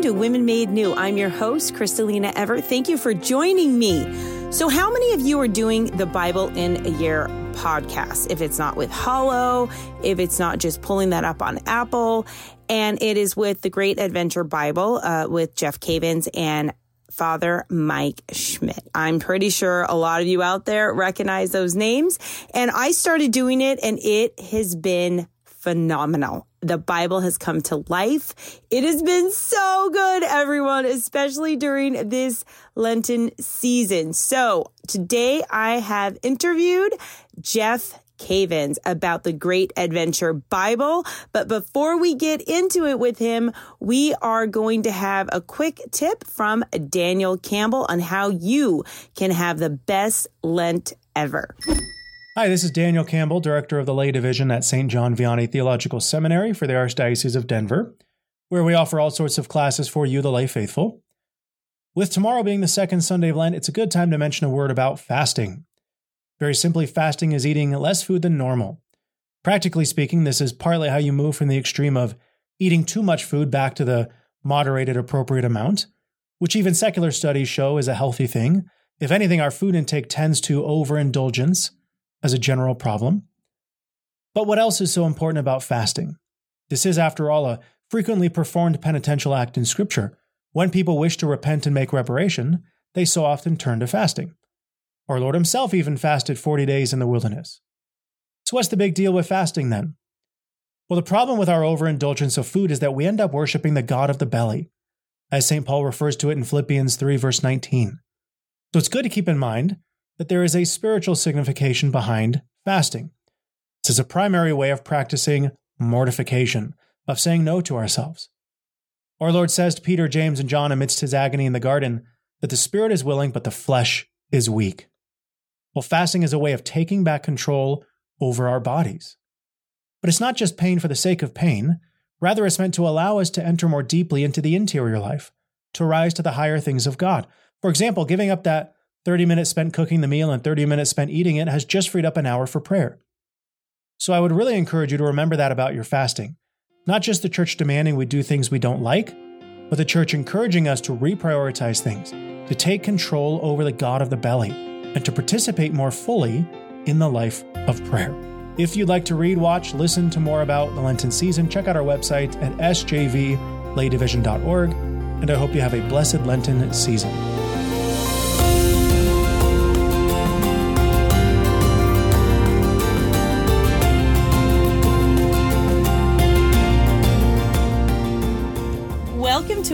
welcome to Women Made New. I'm your host, Crystalina Evert. Thank you for joining me. So, how many of you are doing the Bible in a Year podcast? If it's not with Hallow, if it's not just pulling that up on Apple, and it is with the Great Adventure Bible uh, with Jeff Cavins and Father Mike Schmitz. I'm pretty sure a lot of you out there recognize those names. And I started doing it and it has been phenomenal. The Bible has come to life. It has been so good, everyone, especially during this Lenten season. So today I have interviewed Jeff Cavins about the Great Adventure Bible. But before we get into it with him, we are going to have a quick tip from Daniel Campbell on how you can have the best Lent ever. Hi, this is Daniel Campbell, Director of the Lay Division at St. John Vianney Theological Seminary for the Archdiocese of Denver, where we offer all sorts of classes for you, the lay faithful. With tomorrow being the second Sunday of Lent, it's a good time to mention a word about fasting. Very simply, fasting is eating less food than normal. Practically speaking, this is partly how you move from the extreme of eating too much food back to the moderated, appropriate amount, which even secular studies show is a healthy thing. If anything, our food intake tends to overindulgence as a general problem. But what else is so important about fasting? This is, after all, a frequently performed penitential act in Scripture. When people wish to repent and make reparation, they so often turn to fasting. Our Lord Himself even fasted 40 days in the wilderness. So, what's the big deal with fasting then? Well, the problem with our overindulgence of food is that we end up worshiping the God of the belly, as St. Paul refers to it in Philippians 3, verse 19. So, it's good to keep in mind that there is a spiritual signification behind fasting. This is a primary way of practicing mortification, of saying no to ourselves. Our Lord says to Peter, James, and John amidst his agony in the garden that the spirit is willing, but the flesh is weak. Well, fasting is a way of taking back control over our bodies. But it's not just pain for the sake of pain, rather, it's meant to allow us to enter more deeply into the interior life, to rise to the higher things of God. For example, giving up that 30 minutes spent cooking the meal and 30 minutes spent eating it has just freed up an hour for prayer. So I would really encourage you to remember that about your fasting. Not just the church demanding we do things we don't like, but the church encouraging us to reprioritize things, to take control over the God of the belly and to participate more fully in the life of prayer. If you'd like to read, watch, listen to more about the Lenten season, check out our website at sjvlaydivision.org, and I hope you have a blessed Lenten season.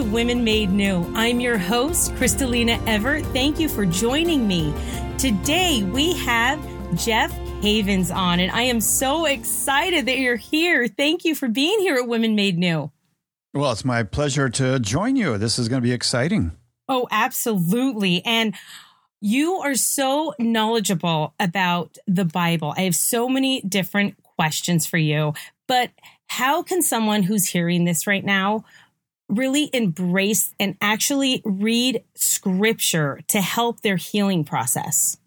Women Made New. I'm your host, Crystalina Evert. Thank you for joining me. Today we have Jeff Cavins on, and I am so excited that you're here. Thank you for being here at Women Made New. Well, it's my pleasure to join you. This is going to be exciting. Oh, absolutely. And you are so knowledgeable about the Bible. I have so many different questions for you, but how can someone who's hearing this right now really embrace and actually read scripture to help their healing process?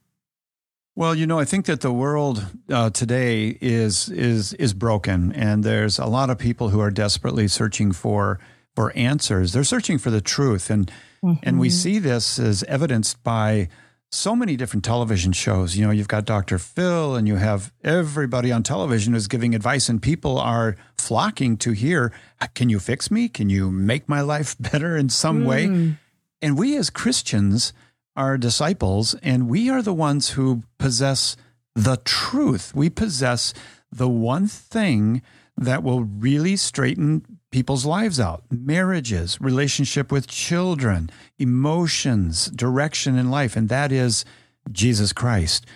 Well, you know, I think that the world uh, today is is is broken, and there's a lot of people who are desperately searching for for answers. They're searching for the truth, and mm-hmm. and we mm-hmm. see this as evidenced by so many different television shows. You know, you've got Dr. Phil and you have everybody on television who's giving advice, and people are flocking to hear, Can you fix me? Can you make my life better in some mm. way? And we as Christians are disciples, and we are the ones who possess the truth. We possess the one thing that will really straighten people's lives out marriages, relationship with children, emotions, direction in life. And that is Jesus Christ.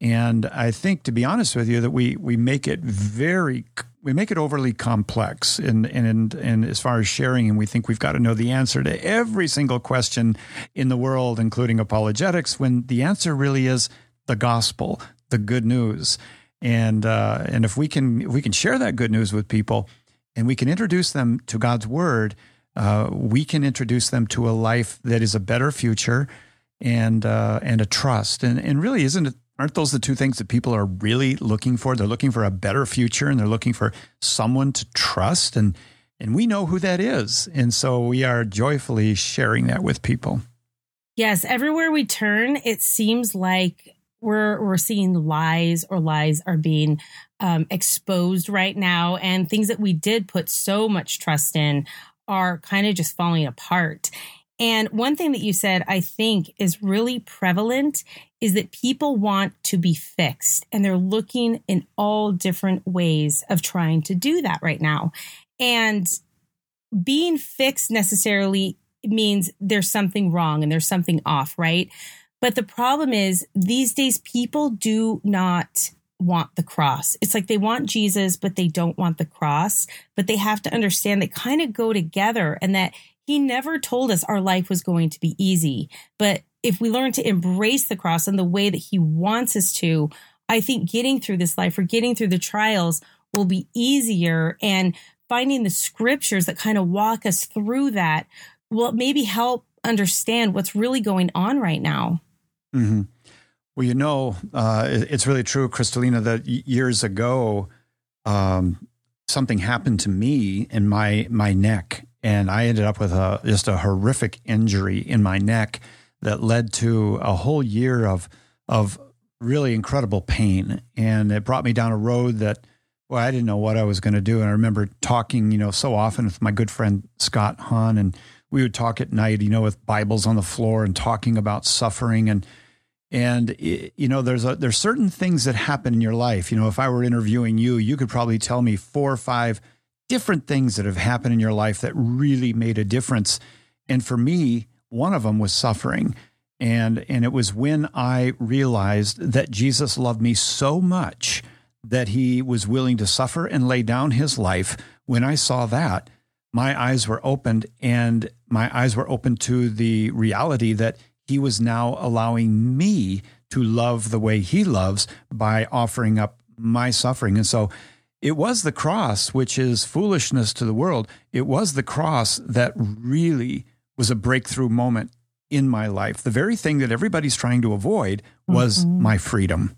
And I think, to be honest with you, that we we make it very we make it overly complex and in in as far as sharing, and we think we've got to know the answer to every single question in the world, including apologetics. When the answer really is the gospel, the good news, and uh, and if we can if we can share that good news with people, and we can introduce them to God's word, uh, we can introduce them to a life that is a better future and uh, and a trust. And and really, isn't it? Aren't those the two things that people are really looking for? They're looking for a better future, and they're looking for someone to trust. And and we know who that is. And so we are joyfully sharing that with people. Yes, everywhere we turn, it seems like we're we're seeing lies or lies are being um, exposed right now, and things that we did put so much trust in are kind of just falling apart. And one thing that you said, I think, is really prevalent is that people want to be fixed, and they're looking in all different ways of trying to do that right now. And being fixed necessarily means there's something wrong and there's something off, right? But the problem is these days people do not want the cross. It's like they want Jesus, but they don't want the cross. But they have to understand they kind of go together and that he never told us our life was going to be easy. But if we learn to embrace the cross in the way that he wants us to, I think getting through this life or getting through the trials will be easier. And finding the scriptures that kind of walk us through that will maybe help understand what's really going on right now. Mm-hmm. Well, you know, uh, it's really true, Crystalina, that years ago, um, something happened to me in my my neck, and I ended up with a just a horrific injury in my neck that led to a whole year of of really incredible pain, and it brought me down a road that well, I didn't know what I was going to do. And I remember talking, you know, so often with my good friend Scott Hahn, and we would talk at night, you know, with Bibles on the floor and talking about suffering and and you know, there's a there's certain things that happen in your life. You know, if I were interviewing you, you could probably tell me four or five different things that have happened in your life that really made a difference. And for me, one of them was suffering. And and it was when I realized that Jesus loved me so much that he was willing to suffer and lay down his life, when I saw that, my eyes were opened and my eyes were opened to the reality that he was now allowing me to love the way he loves by offering up my suffering. And so it was the cross, which is foolishness to the world. It was the cross that really was a breakthrough moment in my life. The very thing that everybody's trying to avoid was mm-hmm. my freedom.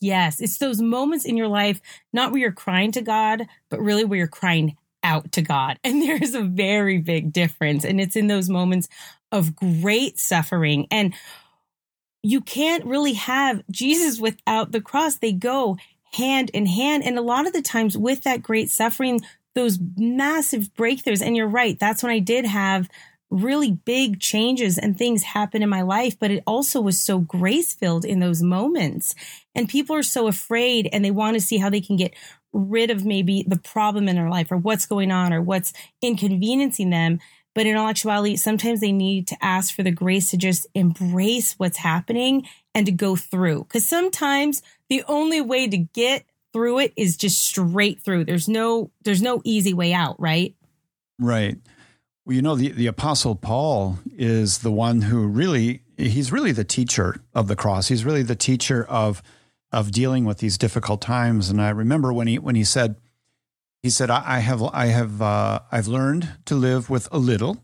Yes, it's those moments in your life, not where you're crying to God, but really where you're crying out to God. And there's a very big difference. And it's in those moments of great suffering. And you can't really have Jesus without the cross. They go hand in hand. And a lot of the times with that great suffering, those massive breakthroughs, and you're right, that's when I did have really big changes and things happen in my life, but it also was so grace filled in those moments. And people are so afraid and they want to see how they can get rid of maybe the problem in their life or what's going on or what's inconveniencing them. But in all actuality, sometimes they need to ask for the grace to just embrace what's happening and to go through. Because sometimes the only way to get through it is just straight through. There's no there's no easy way out, right? Right. Well, you know, the, the Apostle Paul is the one who really, he's really the teacher of the cross. He's really the teacher of, of dealing with these difficult times. And I remember when he, when he said, he said, I, have, I have, uh, I've learned to live with a little.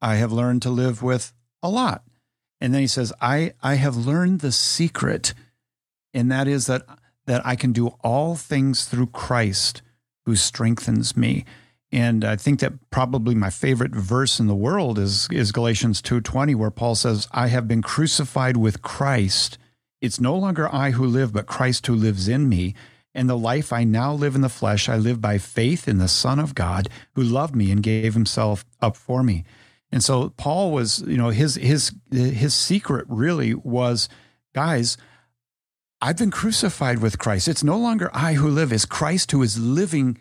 I have learned to live with a lot. And then he says, I, I have learned the secret. And that is that, that I can do all things through Christ who strengthens me. And I think that probably my favorite verse in the world is, is Galatians 2:20 where Paul says, "I have been crucified with Christ. It's no longer I who live, but Christ who lives in me." And the life I now live in the flesh, I live by faith in the Son of God who loved me and gave himself up for me. And so Paul was, you know, his his his secret really was, guys, I've been crucified with Christ. It's no longer I who live, it's Christ who is living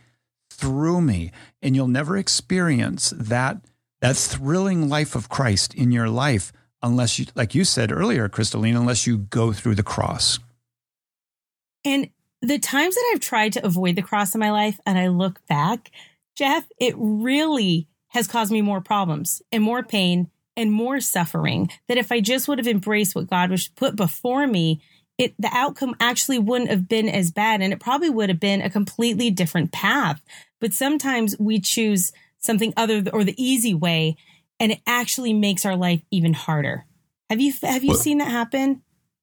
through me. And you'll never experience that, that thrilling life of Christ in your life unless you, like you said earlier, Crystalina, unless you go through the cross. And the times that I've tried to avoid the cross in my life and I look back, Jeff, it really has caused me more problems and more pain and more suffering. That if I just would have embraced what God was put before me, it the outcome actually wouldn't have been as bad and it probably would have been a completely different path. But sometimes we choose something other or the easy way and it actually makes our life even harder. Have you have you well, seen that happen?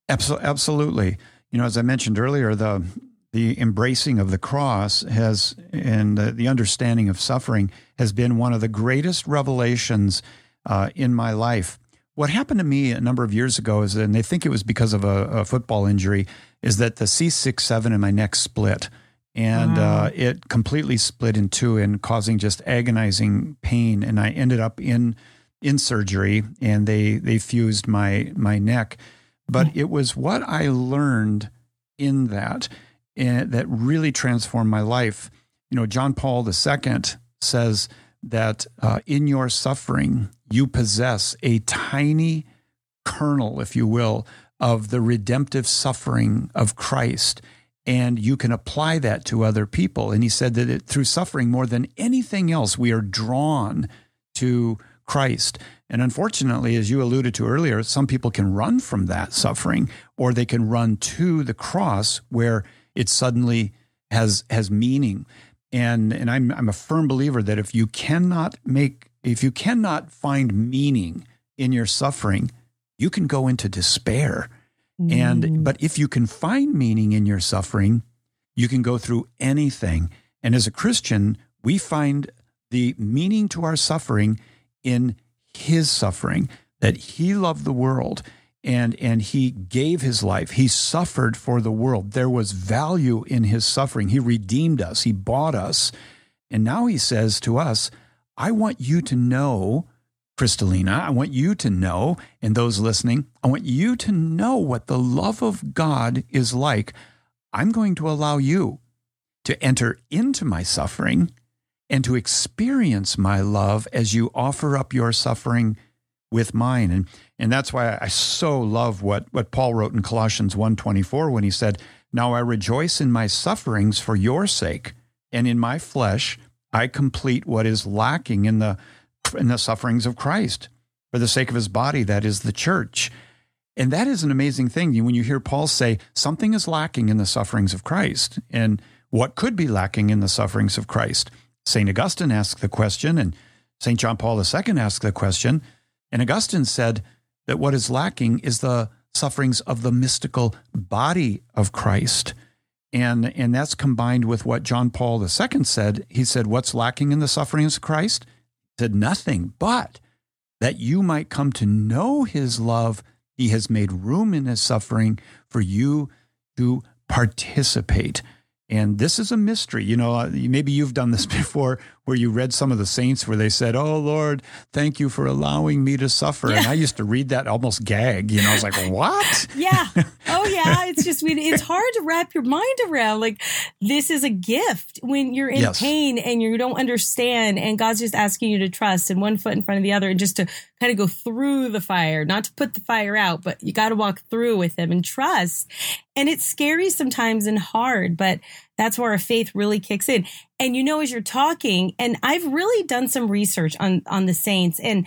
Absolutely. You know as i mentioned earlier the the embracing of the cross has and uh, the understanding of suffering has been one of the greatest revelations uh, in my life. What happened to me a number of years ago is, and they think it was because of a, a football injury, is that the C6-7 in my neck split. And uh, it completely split in two and causing just agonizing pain. And I ended up in in surgery and they they fused my my neck. But mm. it was what I learned in that and that really transformed my life. You know, John Paul II says that uh, in your suffering, you possess a tiny kernel, if you will, of the redemptive suffering of Christ. And you can apply that to other people. And he said that it, through suffering more than anything else, we are drawn to Christ. And unfortunately, as you alluded to earlier, some people can run from that suffering or they can run to the cross where it suddenly has has meaning. And and I'm I'm a firm believer that if you cannot make if you cannot find meaning in your suffering, you can go into despair. Mm. And but if you can find meaning in your suffering, you can go through anything. And as a Christian, we find the meaning to our suffering in his suffering that he loved the world and and he gave his life he suffered for the world there was value in his suffering he redeemed us he bought us and now he says to us i want you to know Crystalina, I want you to know, and those listening, I want you to know what the love of God is like. I'm going to allow you to enter into my suffering and to experience my love as you offer up your suffering with mine. And and that's why I so love what what Paul wrote in Colossians 1:24 when he said, "Now I rejoice in my sufferings for your sake, and in my flesh I complete what is lacking in the in the sufferings of Christ for the sake of his body that is the church." And that is an amazing thing when you hear Paul say something is lacking in the sufferings of Christ. And what could be lacking in the sufferings of Christ? St. Augustine asked the question, and St. John Paul II asked the question. And Augustine said, that what is lacking is the sufferings of the mystical body of Christ. And, and that's combined with what John Paul II said. He said, What's lacking in the sufferings of Christ? He said, Nothing, but that you might come to know his love. He has made room in his suffering for you to participate. And this is a mystery. You know, uh, maybe you've done this before where you read some of the saints where they said, Oh Lord, thank you for allowing me to suffer. Yeah. And I used to read that almost gag. You know, I was like, What? Yeah. Oh, yeah. It's just, it's hard to wrap your mind around. Like, this is a gift when you're in yes. pain and you don't understand. And God's just asking you to trust and one foot in front of the other and just to kind of go through the fire, not to put the fire out, but you got to walk through with Him and trust. And it's scary sometimes and hard, but that's where our faith really kicks in. And you know, as you're talking, and I've really done some research on, on the saints and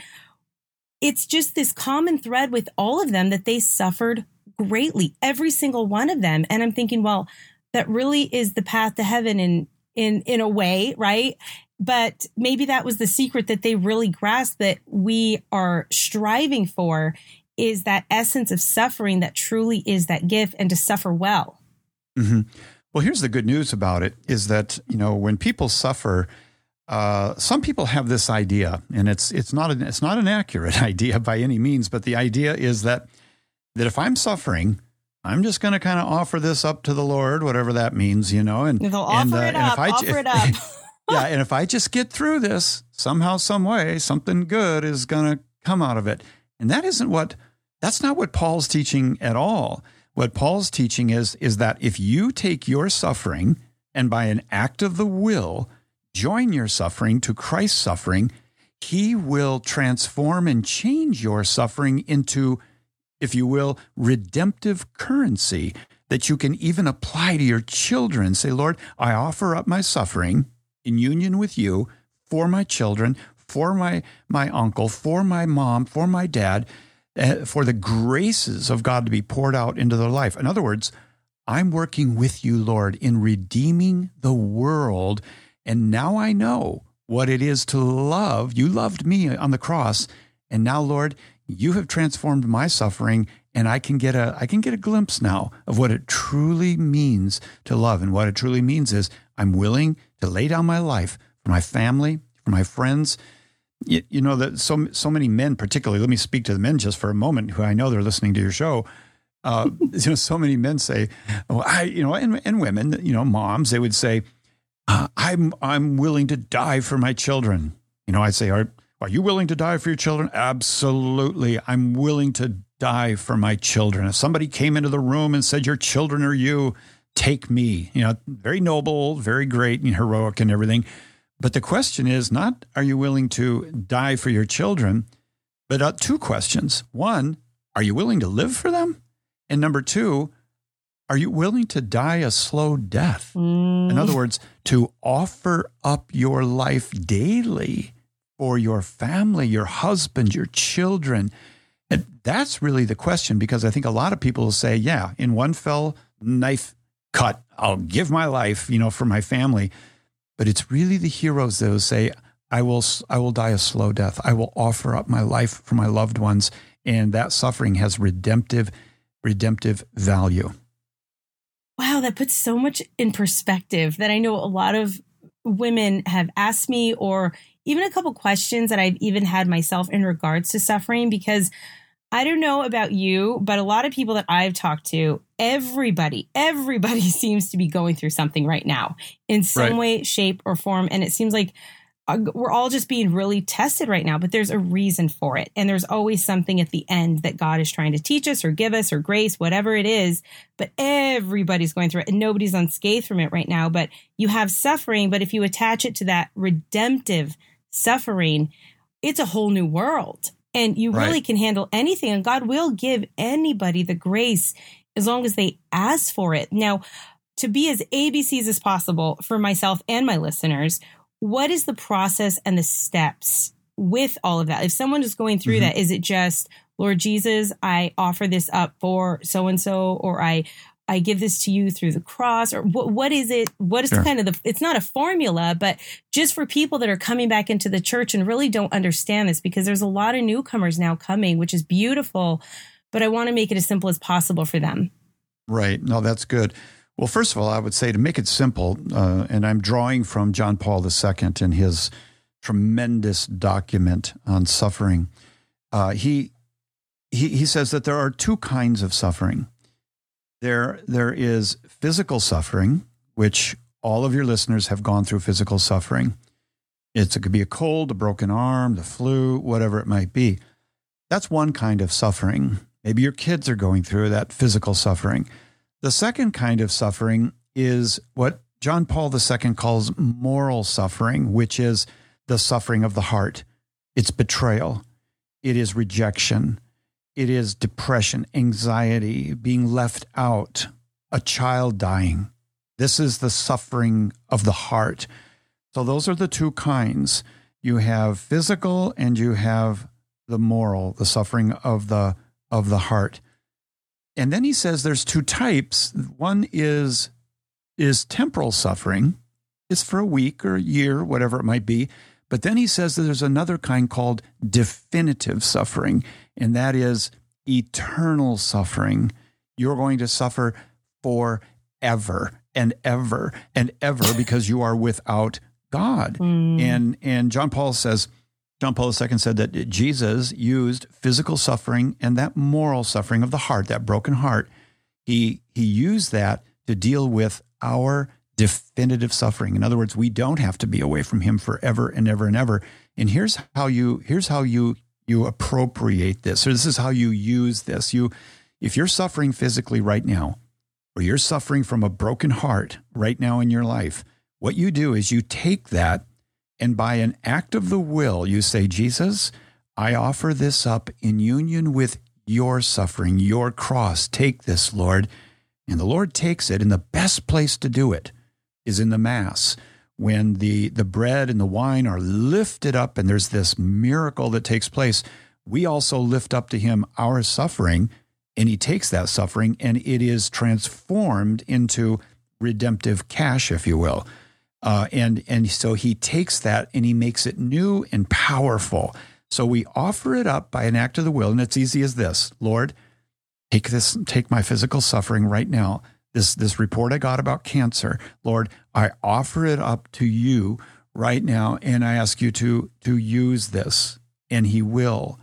it's just this common thread with all of them that they suffered greatly, every single one of them. And I'm thinking, well, that really is the path to heaven in, in, in a way, right? But maybe that was the secret that they really grasped that we are striving for is that essence of suffering that truly is that gift and to suffer well. Mm-hmm. Well, here's the good news about it is that, you know, when people suffer, uh, some people have this idea, and it's it's not an, it's not an accurate idea by any means, but the idea is that that if I'm suffering, I'm just going to kind of offer this up to the Lord, whatever that means, you know, and, They'll and, offer uh, it up, if I, offer it up. yeah, and if I just get through this somehow, some way, something good is going to come out of it, and that isn't what that's not what Paul's teaching at all. What Paul's teaching is, is that if you take your suffering and by an act of the will join your suffering to Christ's suffering, he will transform and change your suffering into, if you will, redemptive currency that you can even apply to your children. Say, Lord, I offer up my suffering in union with you for my children, for my, my uncle, for my mom, for my dad Eh, for the graces of God to be poured out into their life. In other words, I'm working with you, Lord, in redeeming the world. And now I know what it is to love. You loved me on the cross. And now, Lord, you have transformed my suffering and I can get a I can get a glimpse now of what it truly means to love. And what it truly means is I'm willing to lay down my life for my family, for my friends. You, you know that so so many men, particularly. Let me speak to the men just for a moment, who I know they're listening to your show. Uh, you know, so many men say, "Oh, I," you know, and, and women, you know, moms, they would say, uh, "I'm I'm willing to die for my children." You know, I'd say, "Are are you willing to die for your children?" Absolutely, I'm willing to die for my children. If somebody came into the room and said, "Your children are you," take me. You know, very noble, very great and heroic and everything. But the question is not, are you willing to die for your children? But uh, two questions. One, are you willing to live for them? And number two, are you willing to die a slow death? Mm. In other words, to offer up your life daily for your family, your husband, your children. And that's really the question because I think a lot of people will say, yeah, in one fell knife cut, I'll give my life, you know, for my family. But it's really the heroes that will say, I will, I will die a slow death. I will offer up my life for my loved ones. And that suffering has redemptive, redemptive value. Wow, that puts so much in perspective that I know a lot of women have asked me, or even a couple questions that I've even had myself in regards to suffering, because I don't know about you, but a lot of people that I've talked to, everybody, everybody seems to be going through something right now in some right. way, shape, or form. And it seems like uh, we're all just being really tested right now, but there's a reason for it. And there's always something at the end that God is trying to teach us or give us or grace, whatever it is. But everybody's going through it and nobody's unscathed from it right now. But you have suffering. But if you attach it to that redemptive suffering, it's a whole new world and you right. really can handle anything and God will give anybody the grace as long as they ask for it. Now, to be as ABCs as possible for myself and my listeners, what is the process and the steps with all of that? If someone is going through mm-hmm. that, is it just, Lord Jesus, I offer this up for so and so, or I I give this to you through the cross or what, what is it? What is sure. kind of the, it's not a formula, but just for people that are coming back into the church and really don't understand this because there's a lot of newcomers now coming, which is beautiful, but I want to make it as simple as possible for them. Right. No, that's good. Well, first of all, I would say to make it simple, uh, and I'm drawing from John Paul II in his tremendous document on suffering. Uh, he, he, he says that there are two kinds of suffering there, there is physical suffering, which all of your listeners have gone through physical suffering. It's, it could be a cold, a broken arm, the flu, whatever it might be. That's one kind of suffering. Maybe your kids are going through that physical suffering. The second kind of suffering is what John Paul II calls moral suffering, which is the suffering of the heart. It's betrayal, it is rejection, it is depression, anxiety, being left out, a child dying. This is the suffering of the heart. So, those are the two kinds. You have physical and you have the moral, the suffering of the, of the heart. And then he says there's two types. One is, is temporal suffering, it's for a week or a year, whatever it might be. But then he says that there's another kind called definitive suffering and that is eternal suffering. You're going to suffer forever and ever and ever because you are without God. Mm. And and John Paul says, John Paul II said that Jesus used physical suffering and that moral suffering of the heart, that broken heart. He he used that to deal with our definitive suffering. In other words, we don't have to be away from him forever and ever and ever. And here's how you here's how you you appropriate this, or this is how you use this. You, if you're suffering physically right now, or you're suffering from a broken heart right now in your life, what you do is you take that and by an act of the will, you say, Jesus, I offer this up in union with your suffering, your cross. Take this, Lord. And the Lord takes it, in the best place to do it is in the Mass when the, the bread and the wine are lifted up and there's this miracle that takes place, we also lift up to him our suffering and he takes that suffering and it is transformed into redemptive cash, if you will. Uh, and and so he takes that and he makes it new and powerful. So we offer it up by an act of the will, and it's easy as this: Lord, take this, take my physical suffering right now. This, this report I got about cancer, Lord, I offer it up to you right now. And I ask you to, to use this and he will.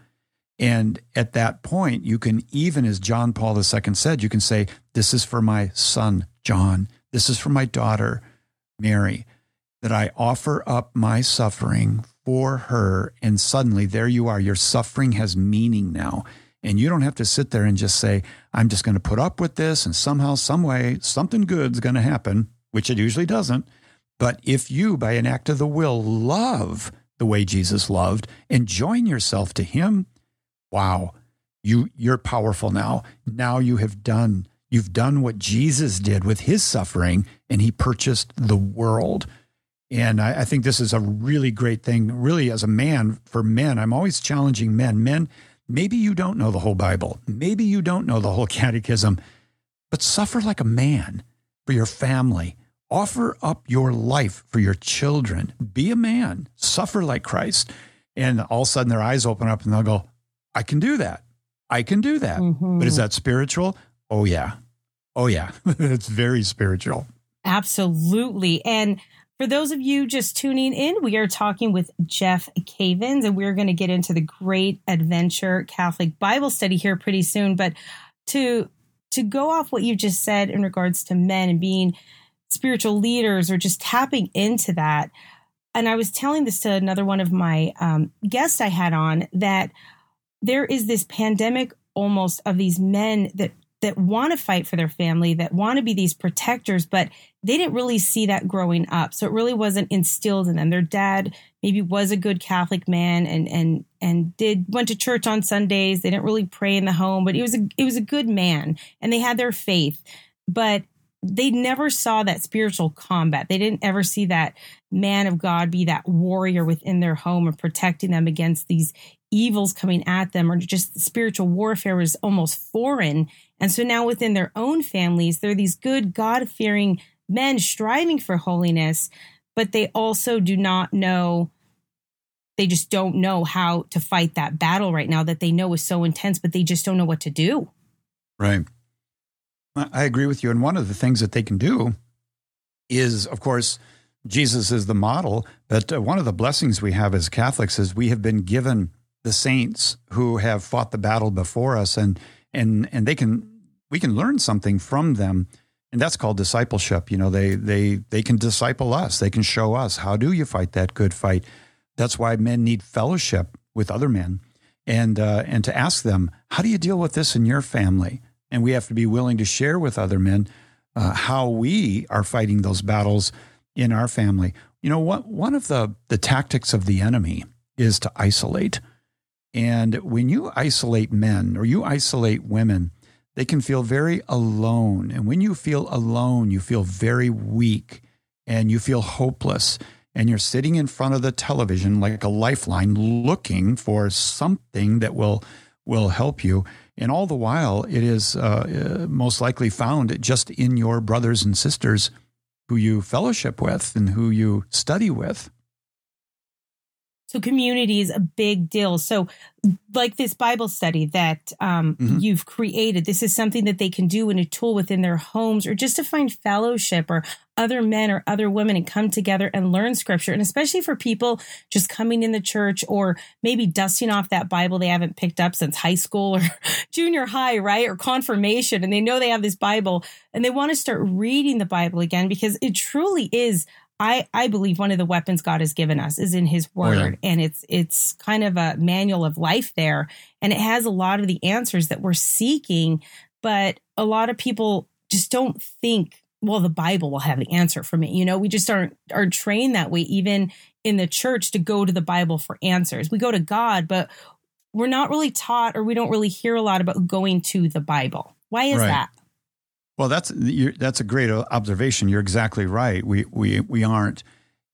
And at that point, you can even, as John Paul II said, you can say, This is for my son, John. This is for my daughter, Mary, that I offer up my suffering for her. And suddenly, there you are. Your suffering has meaning now. And you don't have to sit there and just say, I'm just going to put up with this and somehow, some way, something good's going to happen, which it usually doesn't. But if you, by an act of the will, love the way Jesus loved and join yourself to him, wow, you you're powerful now. Now you have done you've done what Jesus did with his suffering, and he purchased the world. And I, I think this is a really great thing. Really, as a man, for men, I'm always challenging men. Men, maybe you don't know the whole Bible, maybe you don't know the whole catechism, but suffer like a man for your family. Offer up your life for your children. Be a man. Suffer like Christ. And all of a sudden their eyes open up and they'll go, I can do that. I can do that. Mm-hmm. But is that spiritual? Oh, yeah. Oh, yeah. it's very spiritual. Absolutely. And for those of you just tuning in, we are talking with Jeff Cavins, and we're going to get into the great adventure Catholic Bible study here pretty soon. But to to go off what you just said in regards to men and being spiritual leaders or just tapping into that, and I was telling this to another one of my um, guests I had on that there is this pandemic almost of these men that that want to fight for their family, that want to be these protectors, but they didn't really see that growing up. So it really wasn't instilled in them. Their dad maybe was a good Catholic man and and and did went to church on Sundays. They didn't really pray in the home, but he was a it was a good man and they had their faith. But they never saw that spiritual combat. They didn't ever see that man of God be that warrior within their home and protecting them against these evils coming at them or just spiritual warfare was almost foreign. And so now within their own families, they're these good, God fearing men striving for holiness, but they also do not know. They just don't know how to fight that battle right now that they know is so intense, but they just don't know what to do. Right. I agree with you. And one of the things that they can do is, of course, Jesus is the model. But uh, one of the blessings we have as Catholics is we have been given the saints who have fought the battle before us and and and they can we can learn something from them and that's called discipleship. You know they they they can disciple us. They can show us how do you fight that good fight? That's why men need fellowship with other men and uh, and to ask them how do you deal with this in your family? And we have to be willing to share with other men uh, how we are fighting those battles in our family. You know what one of the the tactics of the enemy is to isolate. And when you isolate men or you isolate women, they can feel very alone. And when you feel alone, you feel very weak and you feel hopeless. And you're sitting in front of the television like a lifeline looking for something that will will help you. And all the while, it is uh, uh most likely found just in your brothers and sisters who you fellowship with and who you study with. So community is a big deal. So like this Bible study that um, mm-hmm. you've created, this is something that they can do in a tool within their homes or just to find fellowship or other men or other women and come together and learn scripture. And especially for people just coming in the church or maybe dusting off that Bible they haven't picked up since high school or junior high, right? Or confirmation. And they know they have this Bible and they want to start reading the Bible again because it truly is I, I believe one of the weapons God has given us is in his word. Oh, yeah. And it's it's kind of a manual of life there. And it has a lot of the answers that we're seeking. But a lot of people just don't think, well, the Bible will have the answer for me. You know, we just aren't are trained that way, even in the church, to go to the Bible for answers. We go to God, but we're not really taught or we don't really hear a lot about going to the Bible. Why is right. that? Well, that's that's a great observation. You're exactly right. We we we aren't.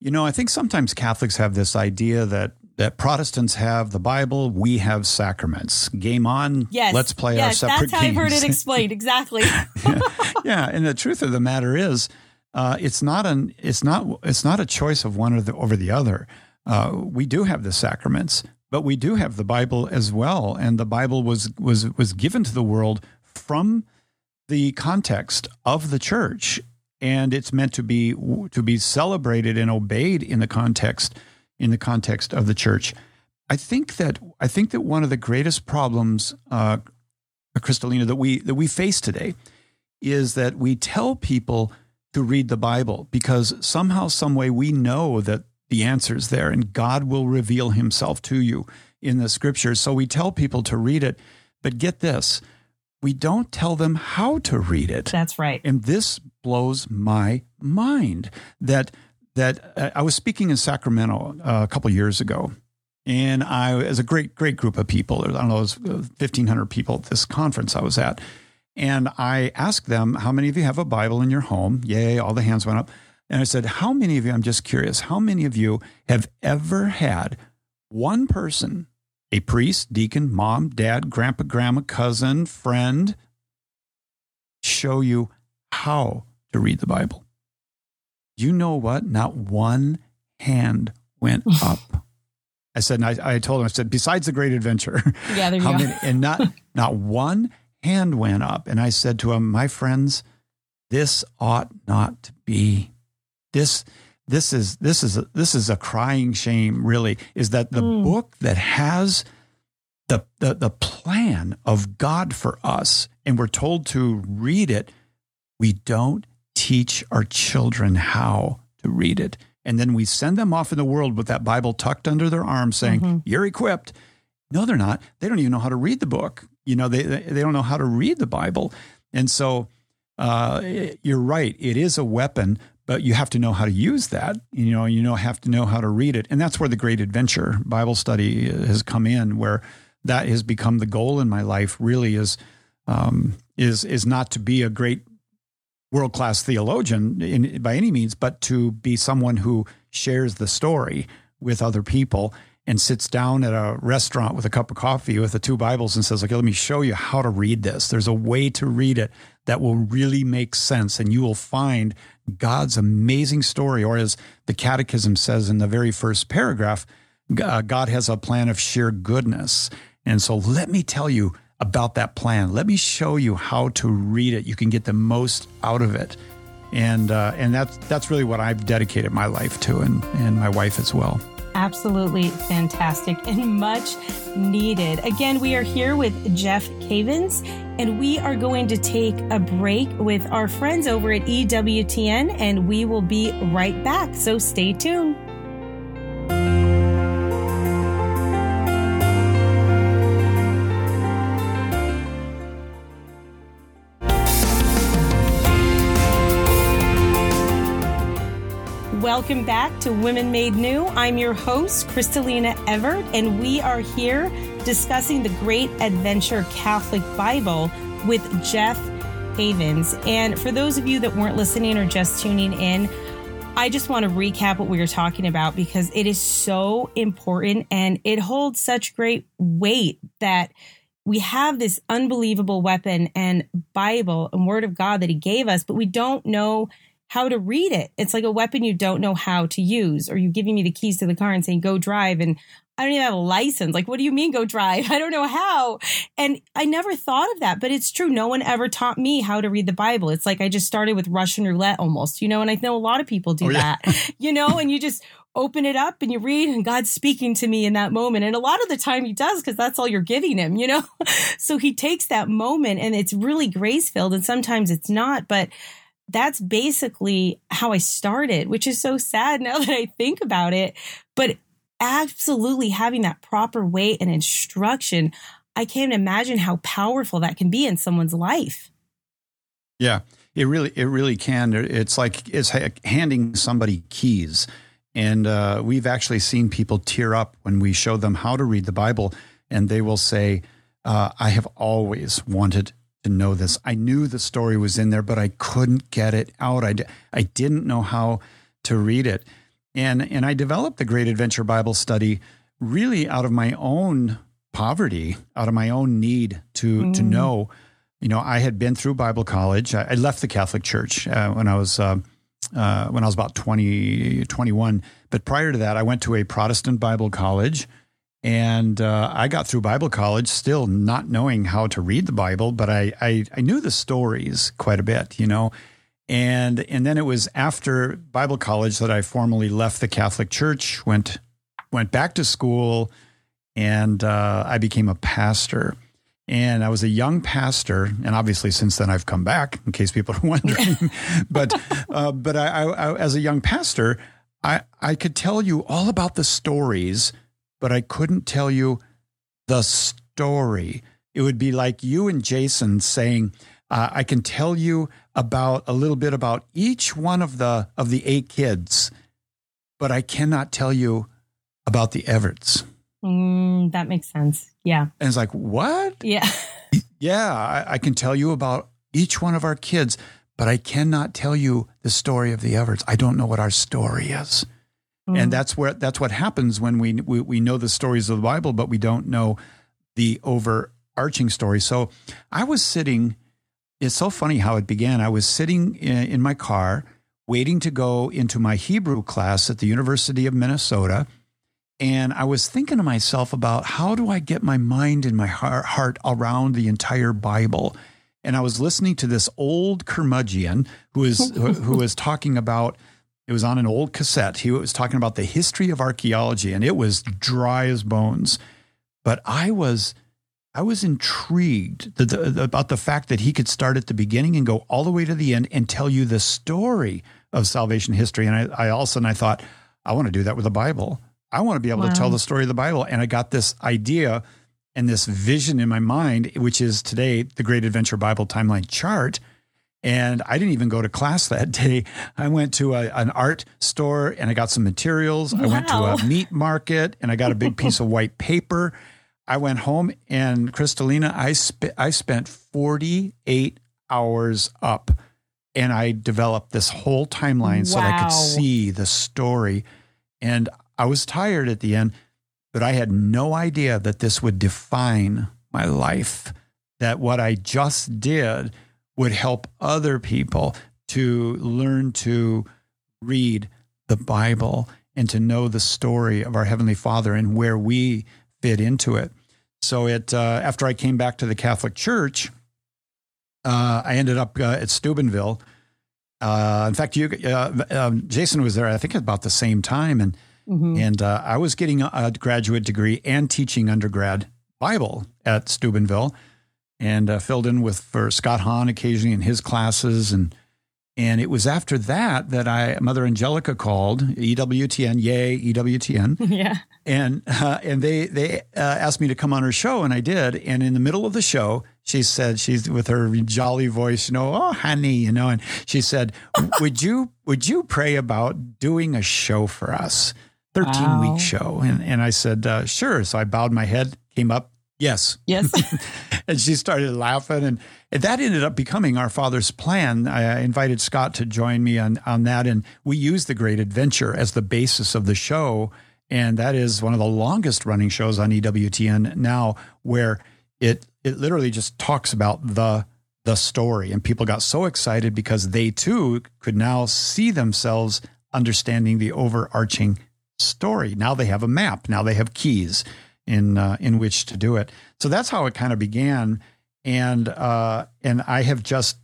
You know, I think sometimes Catholics have this idea that that Protestants have the Bible, we have sacraments. Game on. Yes. Let's play yes, our separate games. That's how I've heard it explained. Exactly. yeah. yeah, and the truth of the matter is, uh, it's not an it's not it's not a choice of one or the, over the other. Uh, we do have the sacraments, but we do have the Bible as well, and the Bible was was was given to the world from the context of the church and it's meant to be to be celebrated and obeyed in the context in the context of the church. I think that I think that one of the greatest problems, uh, Crystalina, that we that we face today is that we tell people to read the Bible because somehow, some way, we know that the answer is there, and God will reveal Himself to you in the Scriptures. So we tell people to read it, but get this: we don't tell them how to read it. That's right. And this blows my mind that that uh, I was speaking in Sacramento uh, a couple years ago, and I as a great great group of people. I don't know, it was uh, fifteen hundred people at this conference I was at, and I asked them, "How many of you have a Bible in your home?" Yay! All the hands went up, and I said, "How many of you?" I'm just curious. How many of you have ever had one person a priest, deacon, mom, dad, grandpa, grandma, cousin, friend show you how to read the Bible. You know what? Not one hand went up. I said, and I, I told him, I said, besides the great adventure, yeah, there you. Many, and not not one hand went up. And I said to him, my friends, this ought not to be. This this is this is a, this is a crying shame really is that the mm. book that has the, the the plan of God for us and we're told to read it we don't teach our children how to read it. And then we send them off in the world with that bible tucked under their arm saying mm-hmm. you're equipped. No they're not. They don't even know how to read the book. You know they they don't know how to read the bible. And so uh, you're right. It is a weapon but you have to know how to use that. You know, you know have to know how to read it, and that's where the Great Adventure Bible study has come in, where that has become the goal in my life. Really, is um, is is not to be a great world class theologian in, by any means, but to be someone who shares the story with other people and sits down at a restaurant with a cup of coffee with the two Bibles and says, Okay, let me show you how to read this. There's a way to read it that will really make sense, and you will find God's amazing story. Or as the Catechism says in the very first paragraph, uh, God has a plan of sheer goodness. And so let me tell you about that plan. Let me show you how to read it. You can get the most out of it. And, uh, and that's, that's really what I've dedicated my life to, and, and my wife as well absolutely fantastic and much needed. Again, we are here with Jeff Cavins, and we are going to take a break with our friends over at EWTN, and we will be right back. So stay tuned. Welcome back to Women Made New. I'm your host, Crystalina Evert, and we are here discussing the Great Adventure Catholic Bible with Jeff Cavins. And for those of you that weren't listening or just tuning in, I just want to recap what we were talking about because it is so important and it holds such great weight that we have this unbelievable weapon and Bible and Word of God that He gave us, but we don't know how to read it. It's like a weapon you don't know how to use, or you giving me the keys to the car and saying, go drive. And I don't even have a license. Like, what do you mean go drive? I don't know how. And I never thought of that, but it's true. No one ever taught me how to read the Bible. It's like I just started with Russian roulette almost, you know, and I know a lot of people do oh, yeah. that, you know, and you just open it up and you read and God's speaking to me in that moment. And a lot of the time he does because that's all you're giving him, you know? so he takes that moment and it's really grace filled and sometimes it's not, but that's basically how I started, which is so sad now that I think about it. But absolutely having that proper weight and instruction, I can't imagine how powerful that can be in someone's life. Yeah, it really, it really can. It's like it's handing somebody keys. And uh, we've actually seen people tear up when we show them how to read the Bible, and they will say, uh, I have always wanted to know this. I knew the story was in there, but I couldn't get it out. I, I didn't know how to read it. And, and I developed the Great Adventure Bible Study really out of my own poverty, out of my own need to, mm. to know. You know, I had been through Bible college. I, I left the Catholic Church uh, when I was uh, uh, when I was about 20, 21. But prior to that, I went to a Protestant Bible college And uh, I got through Bible college still not knowing how to read the Bible, but I, I, I knew the stories quite a bit, you know. And and then it was after Bible college that I formally left the Catholic Church, went went back to school, and uh, I became a pastor. And I was a young pastor, and obviously since then I've come back. In case people are wondering, but uh, but I, I, I, as a young pastor, I I could tell you all about the stories, but I couldn't tell you the story. It would be like you and Jason saying, uh, "I can tell you about a little bit about each one of the of the eight kids, but I cannot tell you about the Everts." Mm, that makes sense. Yeah. And it's like, what? Yeah. yeah, I, I, can tell you about each one of our kids, but I cannot tell you the story of the Everts. I don't know what our story is. Mm. And that's where that's what happens when we, we we know the stories of the Bible, but we don't know the overarching story. So I was sitting. It's so funny how it began. I was sitting in, in my car waiting to go into my Hebrew class at the University of Minnesota and I was thinking to myself about how do I get my mind and my heart around the entire Bible. And I was listening to this old curmudgeon who was who was talking about it was on an old cassette. He was talking about the history of archaeology and it was dry as bones. But I was I was intrigued the, the, about the fact that he could start at the beginning and go all the way to the end and tell you the story of salvation history. And I, I all of a sudden I thought, I want to do that with the Bible. I want to be able wow. to tell the story of the Bible. And I got this idea and this vision in my mind, which is today the Great Adventure Bible Timeline chart. And I didn't even go to class that day. I went to a, an art store and I got some materials. Wow. I went to a meat market and I got a big piece of white paper. I went home and Crystalina, I, sp- I spent 48 hours up and I developed this whole timeline wow. so that I could see the story. And I was tired at the end, but I had no idea that this would define my life, that what I just did would help other people to learn to read the Bible and to know the story of our Heavenly Father and where we fit into it. So it uh, after I came back to the Catholic Church, uh, I ended up uh, at Steubenville. Uh, in fact, you, uh, um, Jason was there. I think about the same time, and Mm-hmm. And uh, I was getting a graduate degree and teaching undergrad Bible at Steubenville and uh, filled in with for Scott Hahn occasionally in his classes. And and it was after that that I Mother Angelica called EWTN, yay EWTN, yeah. And uh, and they they uh, asked me to come on her show, and I did. And in the middle of the show, she said she's with her jolly voice, you know, oh honey, you know, and she said, "Would you would you pray about doing a show for us?" 13 wow. week show. And, and I said, uh, sure. So I bowed my head, came up, yes. Yes. and she started laughing. And, that ended up becoming our father's plan. I invited Scott to join me on, on that. And we used The Great Adventure as the basis of the show. And that is one of the longest running shows on EWTN now, where it, it literally just talks about the the story. And people got so excited because they too could now see themselves understanding the overarching story. Now they have a map. Now they have keys in uh, in which to do it. So that's how it kind of began, and uh, and I have just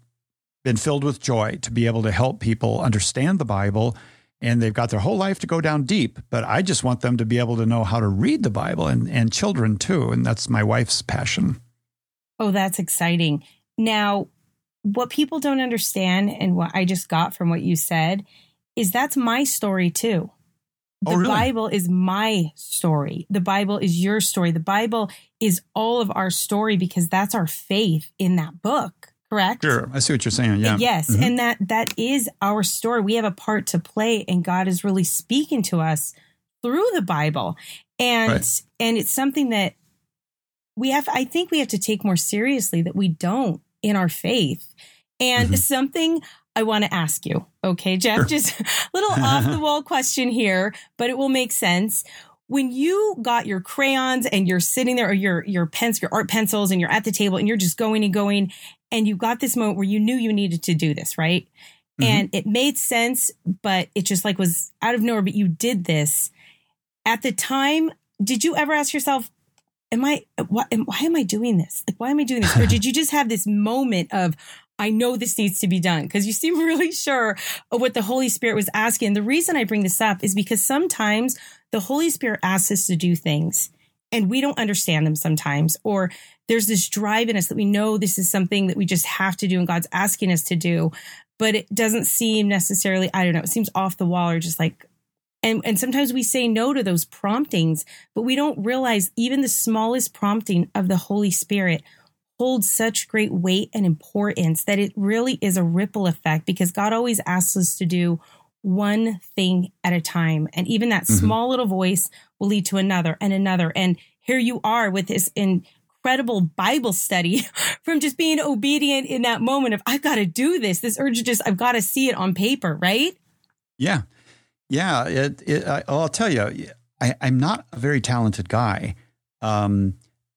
been filled with joy to be able to help people understand the Bible. And they've got their whole life to go down deep, but I just want them to be able to know how to read the Bible and, and children too. And that's my wife's passion. Oh, that's exciting. Now, what people don't understand and what I just got from what you said is that's my story too. The oh, really? Bible is my story. The Bible is your story. The Bible is all of our story because that's our faith in that book. Correct? Sure. I see what you're saying. Yeah. Yes. Mm-hmm. And that that is our story. We have a part to play and God is really speaking to us through the Bible. And right. and it's something that we have I think we have to take more seriously that we don't in our faith. And mm-hmm. something I want to ask you. Okay, Jeff, sure. just a little off the wall question here, but it will make sense. When you got your crayons and you're sitting there or your your pens, your art pencils and you're at the table and you're just going and going and you got this moment where you knew you needed to do this, right? Mm-hmm. And it made sense, but it just like was out of nowhere, but you did this. At the time, did you ever ask yourself, am I, why, why am I doing this? Like, why am I doing this? Or did you just have this moment of, I know this needs to be done because you seem really sure of what the Holy Spirit was asking. The reason I bring this up is because sometimes the Holy Spirit asks us to do things and we don't understand them sometimes, or there's this drive in us that we know this is something that we just have to do and God's asking us to do, but it doesn't seem necessarily, I don't know, it seems off the wall or just like, and, and sometimes we say no to those promptings, but we don't realize even the smallest prompting of the Holy Spirit holds such great weight and importance that it really is a ripple effect because God always asks us to do one thing at a time. And even that mm-hmm. small little voice will lead to another and another. And here you are with this incredible Bible study from just being obedient in that moment of, I've got to do this. This urge just, I've got to see it on paper, right? Yeah. Yeah. It, it, I, will tell you, I, am not a very talented guy. Um,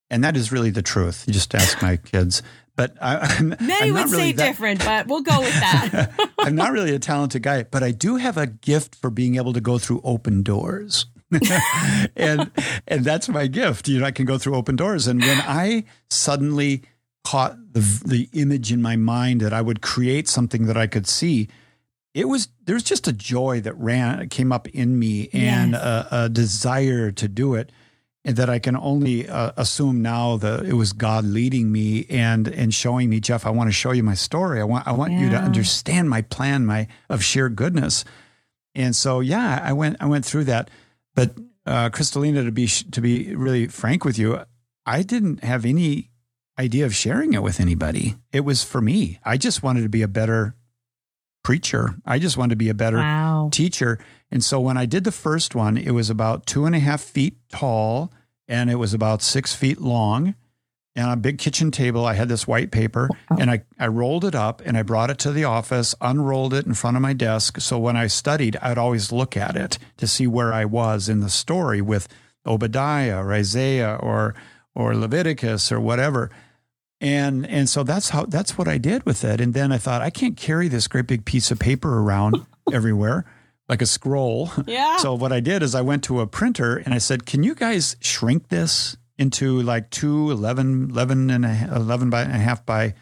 and that is really the truth. You just ask my kids. But I, am many I'm would really say that, different, but we'll go with that. I'm not really a talented guy, but I do have a gift for being able to go through open doors. and and that's my gift. You know, I can go through open doors. And when I suddenly caught the the image in my mind that I would create something that I could see, it was there's just a joy that ran came up in me and yes. a, a desire to do it and that I can only uh, assume now that it was God leading me and and showing me, Jeff. I want to show you my story. I want I want yeah. you to understand my plan, my of sheer goodness. And so, yeah, I went I went through that. But uh, Crystalina, to be to be really frank with you, I didn't have any idea of sharing it with anybody. It was for me. I just wanted to be a better preacher. I just wanted to be a better wow. teacher. And so when I did the first one, it was about two and a half feet tall and it was about six feet long. And on a big kitchen table, I had this white paper and I, I rolled it up and I brought it to the office, unrolled it in front of my desk. So when I studied, I'd always look at it to see where I was in the story with Obadiah or Isaiah or or Leviticus or whatever. And and so that's how that's what I did with it. And then I thought I can't carry this great big piece of paper around everywhere like a scroll. Yeah. So what I did is I went to a printer and I said, "Can you guys shrink this into like two 11, 11 and a, 11 by and a half by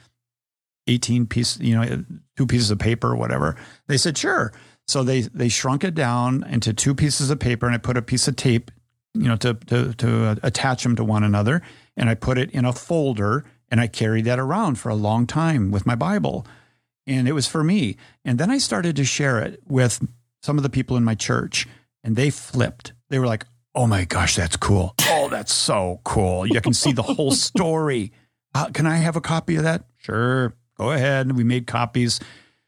18 pieces, you know, two pieces of paper or whatever?" They said, "Sure." So they they shrunk it down into two pieces of paper and I put a piece of tape, you know, to to to attach them to one another and I put it in a folder and I carried that around for a long time with my Bible. And it was for me. And then I started to share it with some of the people in my church, and they flipped. They were like, "Oh my gosh, that's cool! Oh, that's so cool! You can see the whole story. Uh, can I have a copy of that? Sure, go ahead." And we made copies,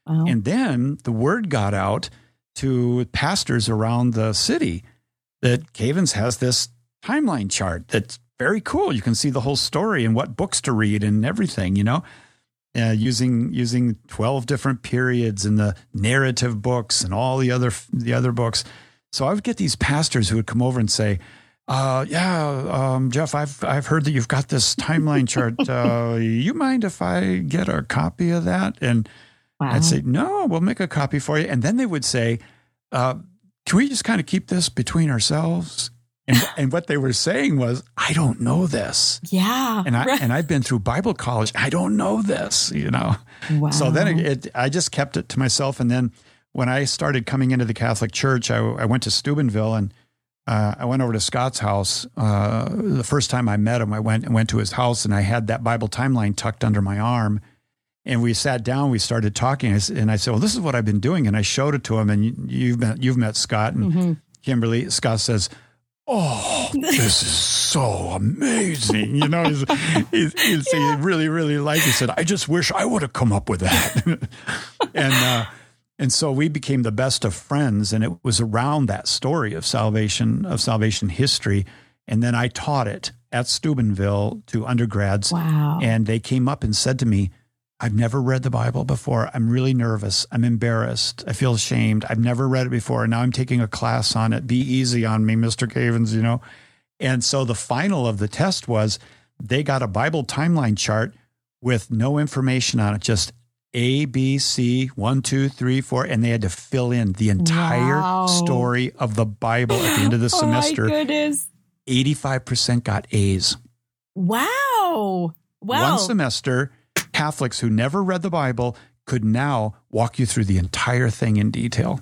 wow. and then the word got out to pastors around the city that Cavins has this timeline chart that's very cool. You can see the whole story and what books to read and everything, you know uh, using using twelve different periods in the narrative books and all the other the other books. So I would get these pastors who would come over and say, uh, "Yeah, um, Jeff, I've I've heard that you've got this timeline chart. Uh, you mind if I get a copy of that?" And wow. I'd say, "No, we'll make a copy for you." And then they would say, uh, "Can we just kind of keep this between ourselves?" And, and what they were saying was, I don't know this. Yeah. And I right. and I've been through Bible college. I don't know this, you know. Wow. So then it, it, I just kept it to myself. And then when I started coming into the Catholic Church, I, I went to Steubenville and uh, I went over to Scott's house. Uh, the first time I met him, I went went to his house and I had that Bible timeline tucked under my arm. And we sat down, we started talking, and I said, "Well, this is what I've been doing." And I showed it to him. And you, have met you've met Scott and mm-hmm. Kimberly. Scott says, oh, this is so amazing. You know, he's, he's, he's yeah. he really, really liked it. He said, I just wish I would have come up with that. and, uh, and so we became the best of friends. And it was around that story of salvation, of salvation history. And then I taught it at Steubenville to undergrads. Wow. And they came up and said to me, I've never read the Bible before. I'm really nervous. I'm embarrassed. I feel ashamed. I've never read it before. And now I'm taking a class on it. Be easy on me, Mr. Cavins, you know? And so the final of the test was they got a Bible timeline chart with no information on it, just A, B, C, one, two, three, four. And they had to fill in the entire wow. story of the Bible at the end of the semester. Oh my goodness. 85% got A's. Wow. Wow. One semester, Catholics who never read the Bible could now walk you through the entire thing in detail.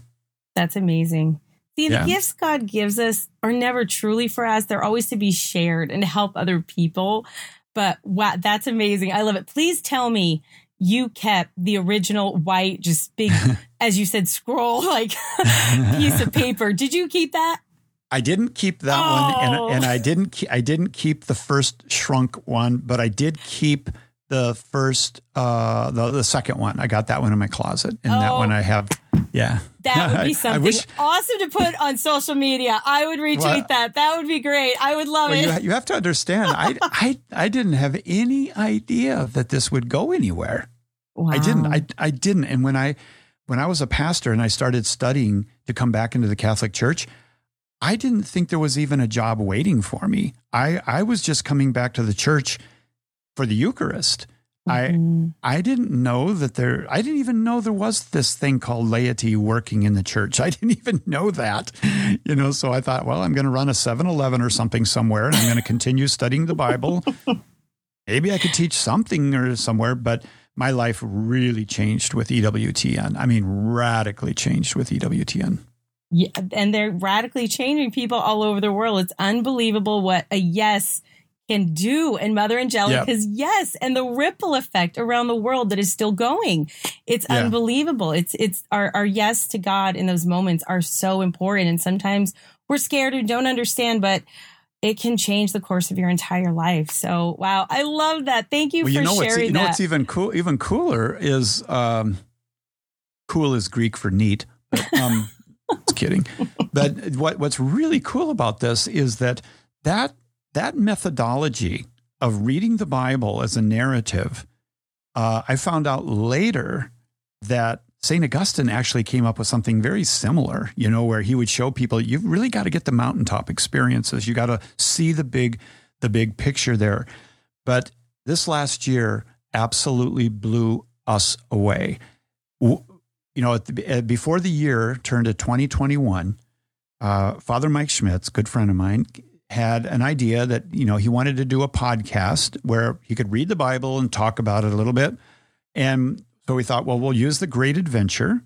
That's amazing. See, the gifts God gives us are never truly for us. They're always to be shared and to help other people. But wow, that's amazing. I love it. Please tell me you kept the original white, just big, as you said, scroll like piece of paper. Did you keep that? I didn't keep that Oh. one, and, and I oh. didn't. Ke- I didn't keep the first shrunk one, but I did keep the first, uh, the the second one. I got that one in my closet, and that Oh. one I have. Yeah, That would be something wish- awesome to put on social media. I would retweet Well- that. That would be great. I would love Well, it. you, you have to understand. I, I I didn't have any idea that this would go anywhere. wow. I didn't. I I didn't. And when I when I was a pastor and I started studying to come back into the Catholic Church, I didn't think there was even a job waiting for me. I I was just coming back to the church for the Eucharist. I mm-hmm. I didn't know that there I didn't even know there was this thing called laity working in the church. I didn't even know that. You know, so I thought, well, I'm going to run a 7-Eleven or something somewhere and I'm going to continue studying the Bible. Maybe I could teach something or somewhere, but my life really changed with EWTN. I mean, radically changed with EWTN. Yeah, and they're radically changing people all over the world. It's unbelievable what a yes can do. And Mother Angelica's yes, and the ripple effect around the world that is still going. It's Yeah. unbelievable. It's it's our, our yes to God in those moments are so important. And sometimes we're scared and don't understand, but it can change the course of your entire life. So wow, I love that. Thank you well, for you know sharing you know that. what's even cool even cooler is um, cool is Greek for neat. But, um, just kidding. But what what's really cool about this is that that that methodology of reading the Bible as a narrative, uh, I found out later that St. Augustine actually came up with something very similar, you know, where he would show people you've really got to get the mountaintop experiences. You got to see the big the big picture there. But this last year absolutely blew us away. You know, the, before the year turned to 2021, uh, Father Mike Schmitz, good friend of mine, had an idea that you know he wanted to do a podcast where he could read the Bible and talk about it a little bit. And so we thought, well, we'll use the Great Adventure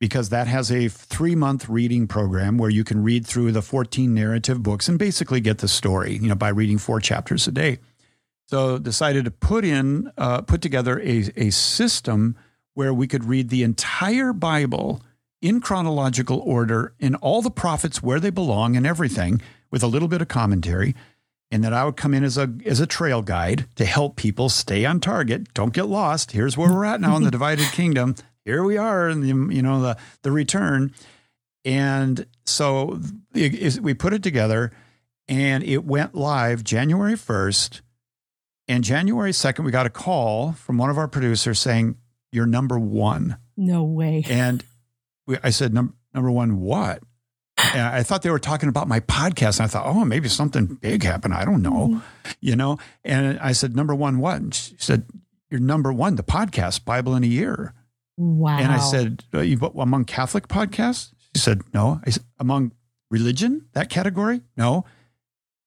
because that has a three month reading program where you can read through the 14 narrative books and basically get the story, you know, by reading four chapters a day. So decided to put in, uh, put together a, a system where we could read the entire Bible in chronological order in all the prophets where they belong and everything with a little bit of commentary. And that I would come in as a as a trail guide to help people stay on target. Don't get lost. Here's where we're at now in the divided kingdom. Here we are in the you know the the return. And so it, is- we put it together and it went live January 1st. And January 2nd, we got a call from one of our producers saying, You're number one. no way. And we, I said, "Num- Number one, what? And I thought they were talking about my podcast. And I thought, Oh, maybe something big happened. I don't know, mm-hmm. you know? And I said, Number one, what? And she said, You're number one, the podcast, Bible in a Year. Wow. And I said, among Catholic podcasts? She said, no. I said, among religion, that category? No.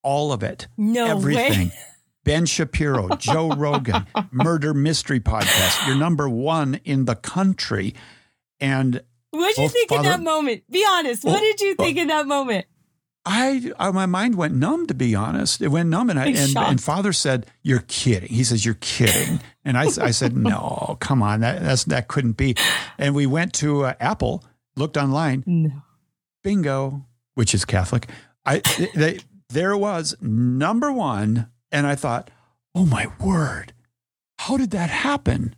All of it. no Everything. way. Ben Shapiro, Joe Rogan, Murder Mystery Podcast. You're number one in the country. And What did you think in that moment? Be honest. What Oh, did you think in that moment? I, I, my mind went numb, to be honest. It went numb. And, I, and, and father said, You're kidding. He says, You're kidding. And I, I said, No, come on. That, that's, that couldn't be. And we went to uh, Apple, looked online, No. bingo, which is Catholic. I they, there was number one, and I thought, oh my word, how did that happen?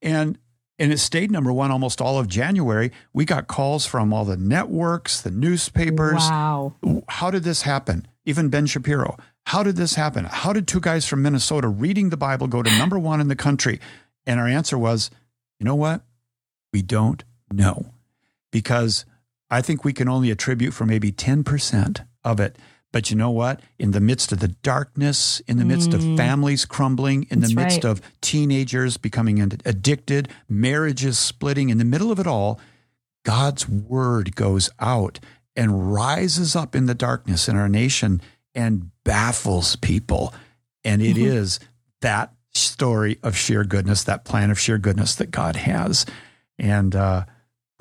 And and it stayed number one almost all of January. We got calls from all the networks, the newspapers. Wow. How did this happen? Even Ben Shapiro. How did this happen? How did two guys from Minnesota reading the Bible go to number one in the country? And our answer was, you know what? We don't know because I think we can only attribute for maybe 10% of it. But you know what? In the midst of the darkness, in the midst of families crumbling, in That's the midst right. of teenagers becoming addicted, marriages splitting, in the middle of it all, God's word goes out and rises up in the darkness in our nation and baffles people. And it mm-hmm. is that story of sheer goodness, that plan of sheer goodness that God has. And uh,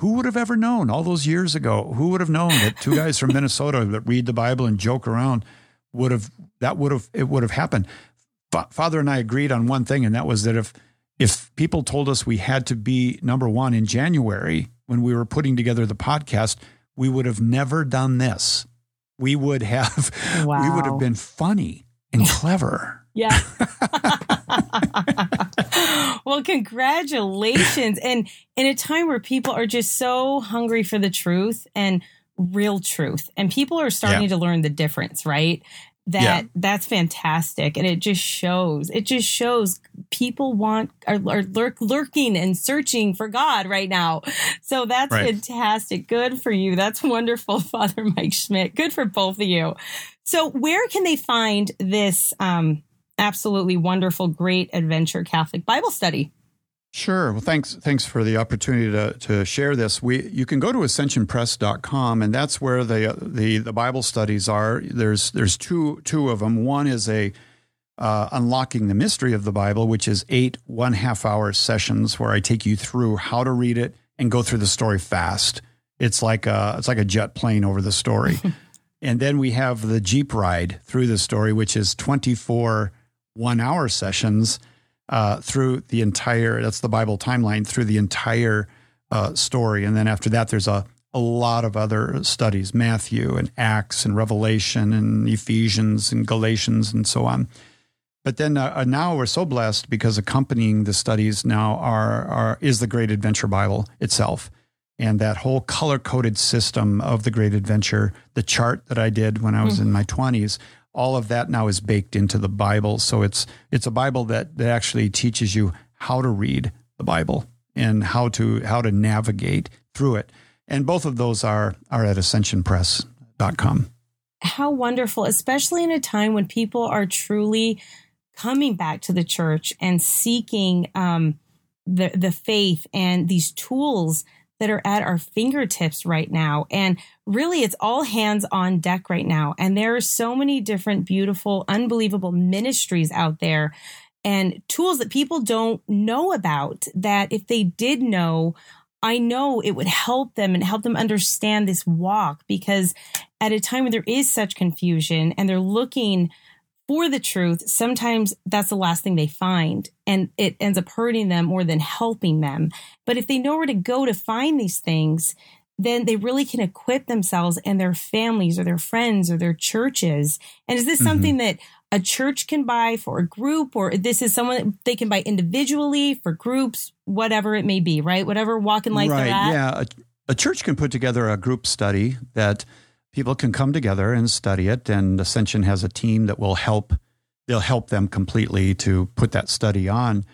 who would have ever known all those years ago? Who would have known that two guys from Minnesota that read the Bible and joke around would have that would have it would have happened? Father and I agreed on one thing, and that was that if if people told us we had to be number one in January when we were putting together the podcast, we would have never done this. We would have wow. we would have been funny and clever. Yeah. well, congratulations. And in a time where people are just so hungry for the truth and real truth, and people are starting yeah. to learn the difference, right? That yeah. that's fantastic. And it just shows, it just shows people want are, are lurk, lurking and searching for God right now. So that's right. fantastic. Good for you. That's wonderful, Father Mike Schmitz. Good for both of you. So where can they find this um, absolutely wonderful, great adventure Catholic Bible study. Sure. Well, thanks. Thanks for the opportunity to, to share this. We you can go to ascensionpress.com and that's where the the the Bible studies are. There's there's two two of them. One is a uh, unlocking the mystery of the Bible, which is eight one half hour sessions where I take you through how to read it and go through the story fast. It's like a it's like a jet plane over the story. and then we have the Jeep ride through the story, which is twenty four one hour sessions uh, through the entire, that's the Bible timeline, through the entire uh, story. And then after that, there's a, a lot of other studies Matthew and Acts and Revelation and Ephesians and Galatians and so on. But then uh, uh now we're so blessed because accompanying the studies now are, are is the Great Adventure Bible itself and that whole color coded system of the Great Adventure, the chart that I did when I was mm-hmm. in my 20s, all of that now is baked into the Bible. So it's it's a Bible that, that actually teaches you how to read the Bible and how to how to navigate through it. And both of those are are at ascensionpress.com. How wonderful, especially in a time when people are truly coming back to the church and seeking um, the the faith and these tools that are at our fingertips right now. And really, it's all hands on deck right now. And there are so many different beautiful, unbelievable ministries out there and tools that people don't know about that if they did know, I know it would help them and help them understand this walk because at a time when there is such confusion and they're looking for the truth, sometimes that's the last thing they find and it ends up hurting them more than helping them. But if they know where to go to find these things, then they really can equip themselves and their families or their friends or their churches. And is this mm-hmm. something that a church can buy for a group or this is someone that they can buy individually for groups, whatever it may be, right? Whatever walk in life right. they're at. Yeah. A, a church can put together a group study that people can come together and study it. And Ascension has a team that will help. They'll help them completely to put that study on.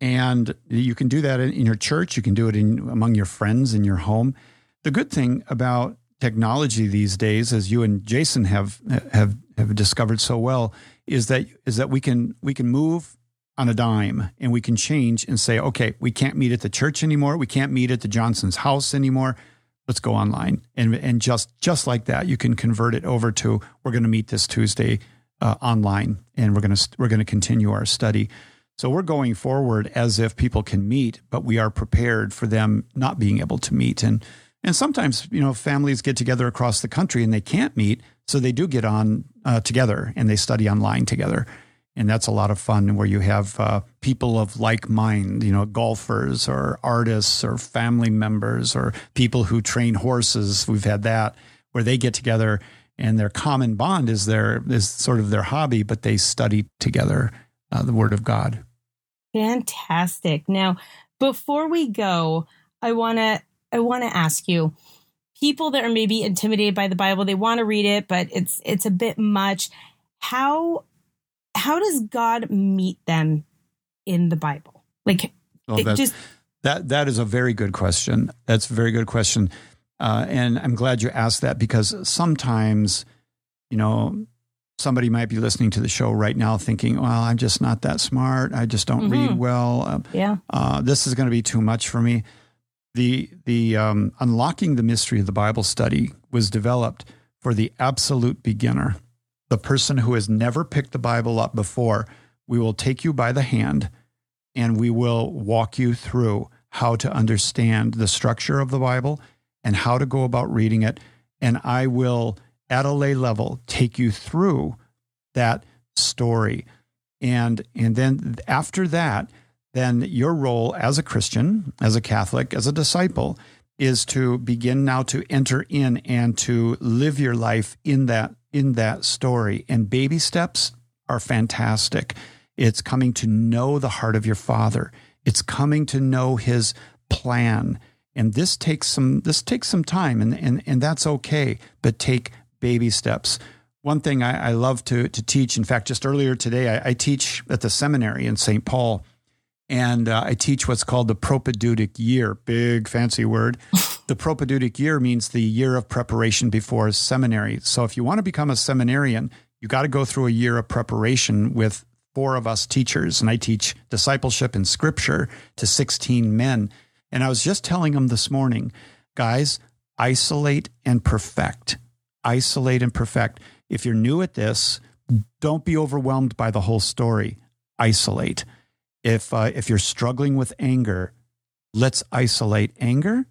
And you can do that in, in your church. You can do it in among your friends in your home. The good thing about technology these days, as you and Jason have have have discovered so well, is that is that we can we can move on a dime and we can change and say, okay, we can't meet at the church anymore. We can't meet at the Johnson's house anymore let's go online. And and just just like that you can convert it over to we're going to meet this Tuesday uh, online and we're going to we're going to continue our study. So we're going forward as if people can meet but we are prepared for them not being able to meet. And and sometimes you know families get together across the country and they can't meet so they do get on uh, together and they study online together and that's a lot of fun where you have uh, people of like mind you know golfers or artists or family members or people who train horses. We've had that where they get together and their common bond is their is sort of their hobby but they study together uh, the word of god. Fantastic. Now before we go i want to i want to ask you people that are maybe intimidated by the bible they want to read it but it's it's a bit much. How how does God meet them in the Bible? Like, well, it just that that is a very good question. That's a very good question, uh, and I'm glad you asked that because sometimes, you know, somebody might be listening to the show right now thinking, "Well, I'm just not that smart. I just don't mm-hmm. read well. Uh, yeah, uh, this is going to be too much for me." The the um, unlocking the mystery of the Bible study was developed for the absolute beginner the person who has never picked the Bible up before, we will take you by the hand and we will walk you through how to understand the structure of the Bible and how to go about reading it. And I will, at a lay level, take you through that story. And, and then after that, then your role as a Christian, as a Catholic, as a disciple, is to begin now to enter in and to live your life in that in that story. And baby steps are fantastic. It's coming to know the heart of your father. It's coming to know his plan. And this takes some this takes some time and, and, and that's okay, but take baby steps. One thing I, I love to to teach, in fact, just earlier today, I, I teach at the seminary in St. Paul and uh, I teach what's called the propedeutic year. Big fancy word. the propedeutic year means the year of preparation before seminary. So if you want to become a seminarian, you got to go through a year of preparation with four of us teachers, and I teach discipleship and scripture to 16 men. And I was just telling them this morning, guys, isolate and perfect. Isolate and perfect. If you're new at this, don't be overwhelmed by the whole story. Isolate if uh, if you're struggling with anger, let's isolate anger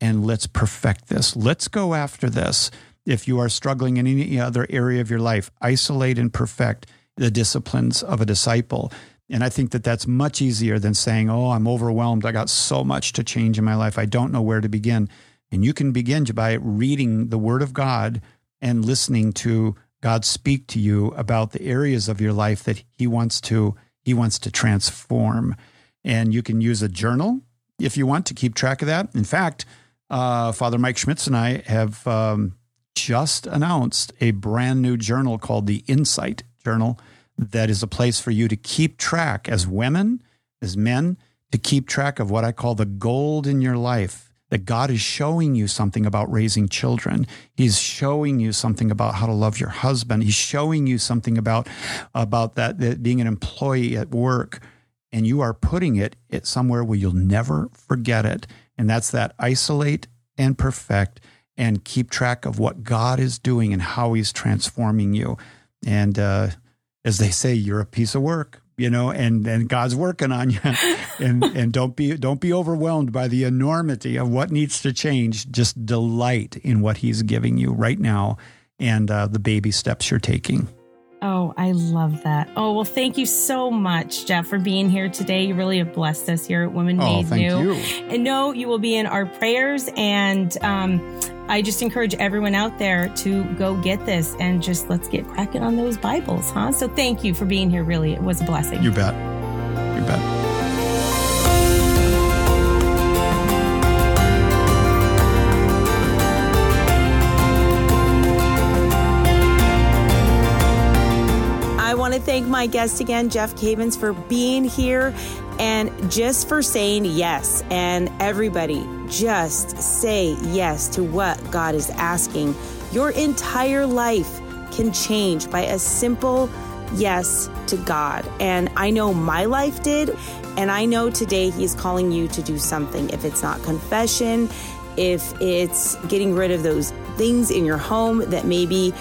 and let's perfect this. Let's go after this. If you are struggling in any other area of your life, isolate and perfect the disciplines of a disciple. And I think that that's much easier than saying, "Oh, I'm overwhelmed. I got so much to change in my life. I don't know where to begin." And you can begin by reading the Word of God and listening to God speak to you about the areas of your life that He wants to he wants to transform. And you can use a journal if you want to keep track of that. In fact, uh, Father Mike Schmitz and I have um, just announced a brand new journal called the Insight Journal that is a place for you to keep track as women, as men, to keep track of what I call the gold in your life that God is showing you something about raising children. He's showing you something about how to love your husband. He's showing you something about about that, that being an employee at work, and you are putting it at somewhere where you'll never forget it. And that's that isolate and perfect and keep track of what God is doing and how He's transforming you. And uh, as they say, you're a piece of work you know, and and God's working on you, and and don't be don't be overwhelmed by the enormity of what needs to change. Just delight in what He's giving you right now, and uh, the baby steps you're taking. Oh, I love that. Oh, well, thank you so much, Jeff, for being here today. You really have blessed us here at Women oh, Made New. You. And know you will be in our prayers. And um, I just encourage everyone out there to go get this and just let's get cracking on those Bibles, huh? So thank you for being here. Really, it was a blessing. You bet. You bet. My guest again, Jeff Cavins, for being here and just for saying yes. And everybody, just say yes to what God is asking. Your entire life can change by a simple yes to God. And I know my life did. And I know today He's calling you to do something. If it's not confession, if it's getting rid of those things in your home that maybe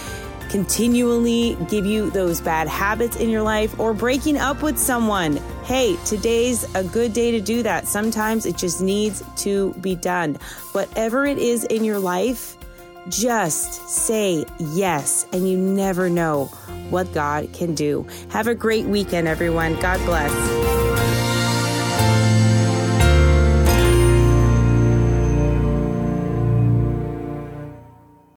continually give you those bad habits in your life or breaking up with someone. Hey, today's a good day to do that. Sometimes it just needs to be done. Whatever it is in your life, just say yes, and you never know what God can do. Have a great weekend, everyone. God bless.